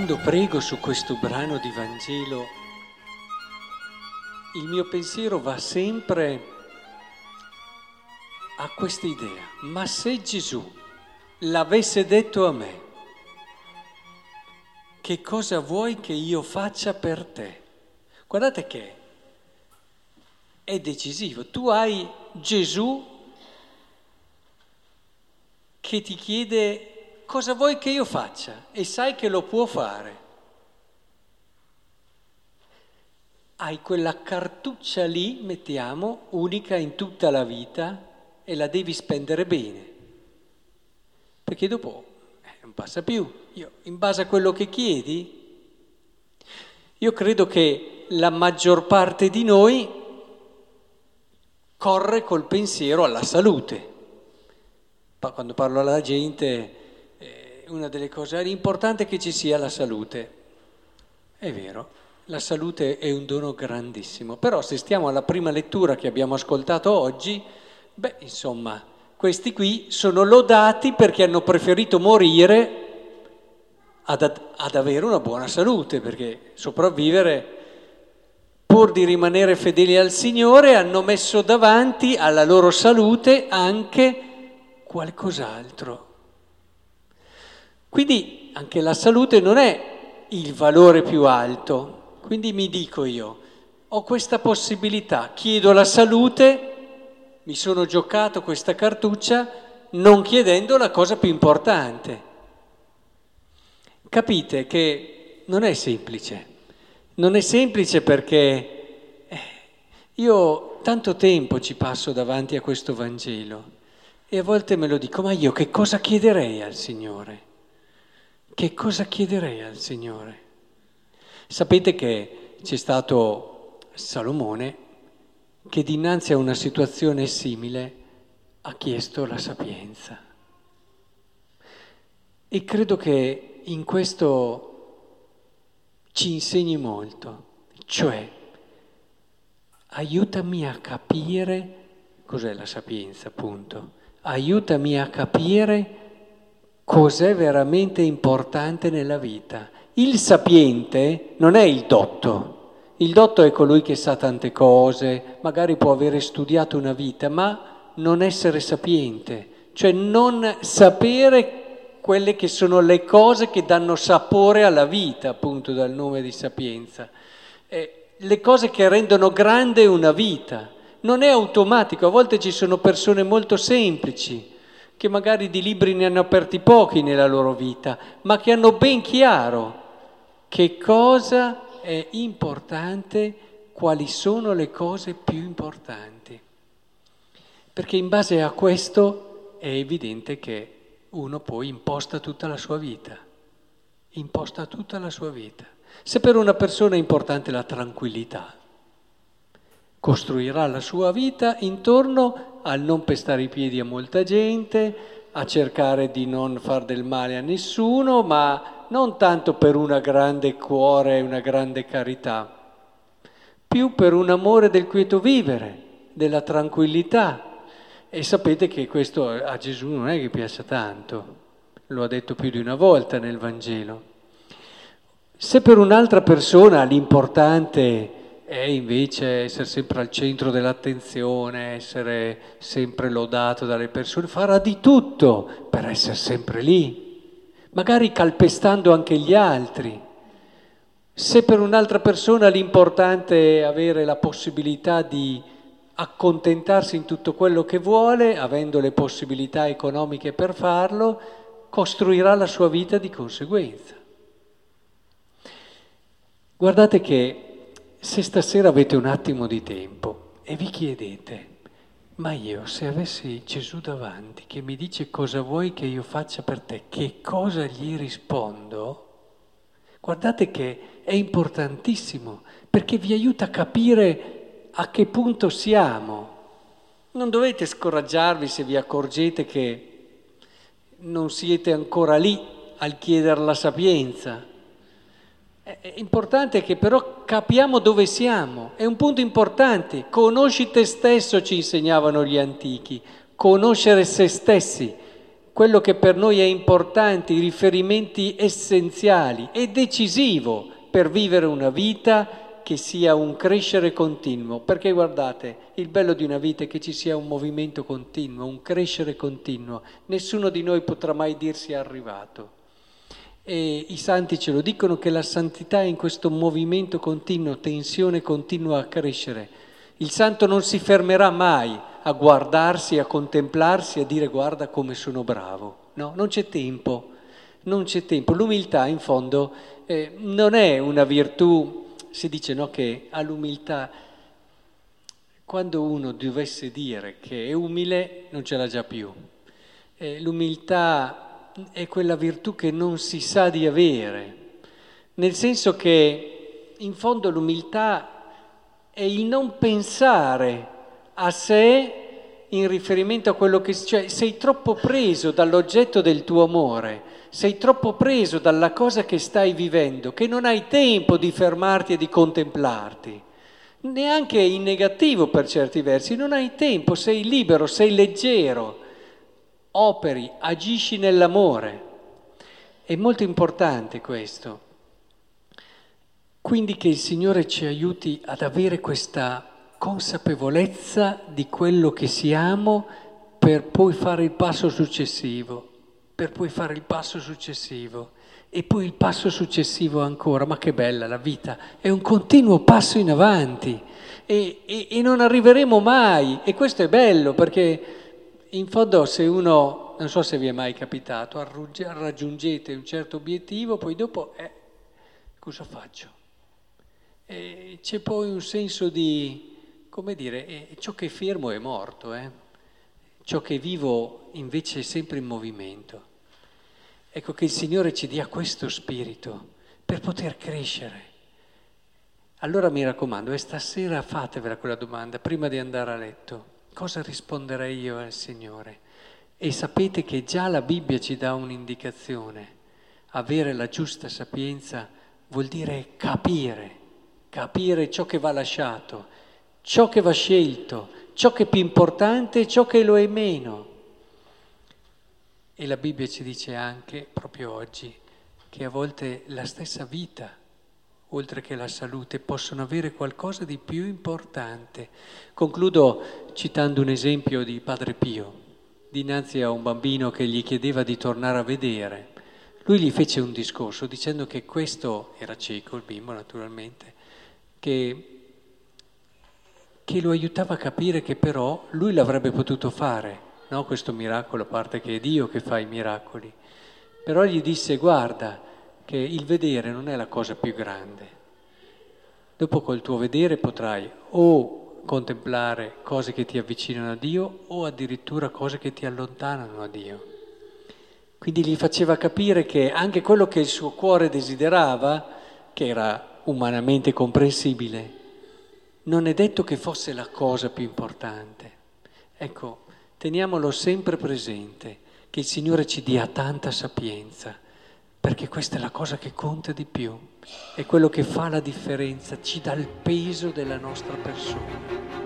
quando prego su questo brano di Vangelo, il mio pensiero va sempre a questa idea. Ma se Gesù l'avesse detto a me, che cosa vuoi che io faccia per te? Guardate che è decisivo. Tu hai Gesù che ti chiede cosa vuoi che io faccia e sai che lo può fare. Hai quella cartuccia lì, mettiamo, unica in tutta la vita e la devi spendere bene, perché dopo eh, non passa più. Io, in base a quello che chiedi, io credo che la maggior parte di noi corre col pensiero alla salute. Quando parlo alla gente una delle cose importanti è che ci sia la salute. È vero, la salute è un dono grandissimo, però se stiamo alla prima lettura che abbiamo ascoltato oggi, beh, insomma, questi qui sono lodati perché hanno preferito morire ad, ad avere una buona salute, perché sopravvivere, pur di rimanere fedeli al Signore, hanno messo davanti alla loro salute anche qualcos'altro. Quindi anche la salute non è il valore più alto. Quindi mi dico io, ho questa possibilità, chiedo la salute, mi sono giocato questa cartuccia non chiedendo la cosa più importante. Capite che non è semplice. Non è semplice perché eh, io tanto tempo ci passo davanti a questo Vangelo e a volte me lo dico, ma io che cosa chiederei al Signore? Che cosa chiederei al Signore? Sapete che c'è stato Salomone che dinanzi a una situazione simile ha chiesto la sapienza. E credo che in questo ci insegni molto, cioè aiutami a capire cos'è la sapienza, appunto, aiutami a capire cos'è veramente importante nella vita. Il sapiente non è il dotto, il dotto è colui che sa tante cose, magari può avere studiato una vita, ma non essere sapiente, cioè non sapere quelle che sono le cose che danno sapore alla vita, appunto dal nome di sapienza, eh, le cose che rendono grande una vita. Non è automatico, a volte ci sono persone molto semplici, che magari di libri ne hanno aperti pochi nella loro vita, ma che hanno ben chiaro che cosa è importante, quali sono le cose più importanti. Perché in base a questo è evidente che uno poi imposta tutta la sua vita, imposta tutta la sua vita. Se per una persona è importante la tranquillità, costruirà la sua vita intorno al non pestare i piedi a molta gente, a cercare di non far del male a nessuno, ma non tanto per una grande cuore e una grande carità, più per un amore del quieto vivere, della tranquillità. E sapete che questo a Gesù non è che piace tanto, lo ha detto più di una volta nel Vangelo. Se per un'altra persona l'importante è invece essere sempre al centro dell'attenzione, essere sempre lodato dalle persone, farà di tutto per essere sempre lì, magari calpestando anche gli altri. Se per un'altra persona l'importante è avere la possibilità di accontentarsi in tutto quello che vuole, avendo le possibilità economiche per farlo, costruirà la sua vita di conseguenza. Guardate che se stasera avete un attimo di tempo e vi chiedete, ma io se avessi Gesù davanti che mi dice cosa vuoi che io faccia per te, che cosa gli rispondo? Guardate che è importantissimo perché vi aiuta a capire a che punto siamo. Non dovete scoraggiarvi se vi accorgete che non siete ancora lì al chiedere la sapienza è importante che però capiamo dove siamo, è un punto importante. Conosci te stesso, ci insegnavano gli antichi, conoscere se stessi, quello che per noi è importante, i riferimenti essenziali, è decisivo per vivere una vita che sia un crescere continuo, perché guardate, il bello di una vita è che ci sia un movimento continuo, un crescere continuo, nessuno di noi potrà mai dirsi arrivato. E i santi ce lo dicono che la santità è in questo movimento continuo, tensione continua a crescere. Il santo non si fermerà mai a guardarsi, a contemplarsi, a dire guarda come sono bravo. No, non c'è tempo, non c'è tempo. L'umiltà in fondo eh, non è una virtù si dice no, che all'umiltà, quando uno dovesse dire che è umile, non ce l'ha già più. Eh, l'umiltà è quella virtù che non si sa di avere, nel senso che in fondo l'umiltà è il non pensare a sé in riferimento a quello che... cioè sei troppo preso dall'oggetto del tuo amore sei troppo preso dalla cosa che stai vivendo che non hai tempo di fermarti e di contemplarti, neanche in negativo per certi versi, non hai tempo, sei libero, sei leggero, operi, agisci nell'amore. È molto importante questo. Quindi che il Signore ci aiuti ad avere questa consapevolezza di quello che siamo per poi fare il passo successivo per poi fare il passo successivo e poi il passo successivo ancora. Ma che bella la vita, è un continuo passo in avanti e, e, e non arriveremo mai. E questo è bello perché in fondo se uno, non so se vi è mai capitato, raggiungete un certo obiettivo, poi dopo, eh, cosa faccio? E c'è poi un senso di, come dire, eh, ciò che fermo è morto, eh? ciò che vivo invece è sempre in movimento. Ecco che il Signore ci dia questo spirito per poter crescere. Allora mi raccomando, e stasera fatevela quella domanda prima di andare a letto. Cosa risponderei io al Signore? E sapete che già la Bibbia ci dà un'indicazione. Avere la giusta sapienza vuol dire capire, capire ciò che va lasciato, ciò che va scelto, ciò che è più importante e ciò che lo è meno. E la Bibbia ci dice anche, proprio oggi, che a volte la stessa vita, oltre che la salute, possono avere qualcosa di più importante. Concludo citando un esempio di Padre Pio, dinanzi a un bambino che gli chiedeva di tornare a vedere. Lui gli fece un discorso dicendo che questo era cieco, il bimbo naturalmente, che, che lo aiutava a capire che però lui l'avrebbe potuto fare no? questo miracolo, a parte che è Dio che fa i miracoli. Però gli disse guarda che il vedere non è la cosa più grande. Dopo col tuo vedere potrai o contemplare cose che ti avvicinano a Dio o addirittura cose che ti allontanano a Dio. Quindi gli faceva capire che anche quello che il suo cuore desiderava, che era umanamente comprensibile, non è detto che fosse la cosa più importante. Ecco, Teniamolo sempre presente, che il Signore ci dia tanta sapienza, perché questa è la cosa che conta di più, è quello che fa la differenza, ci dà il peso della nostra persona.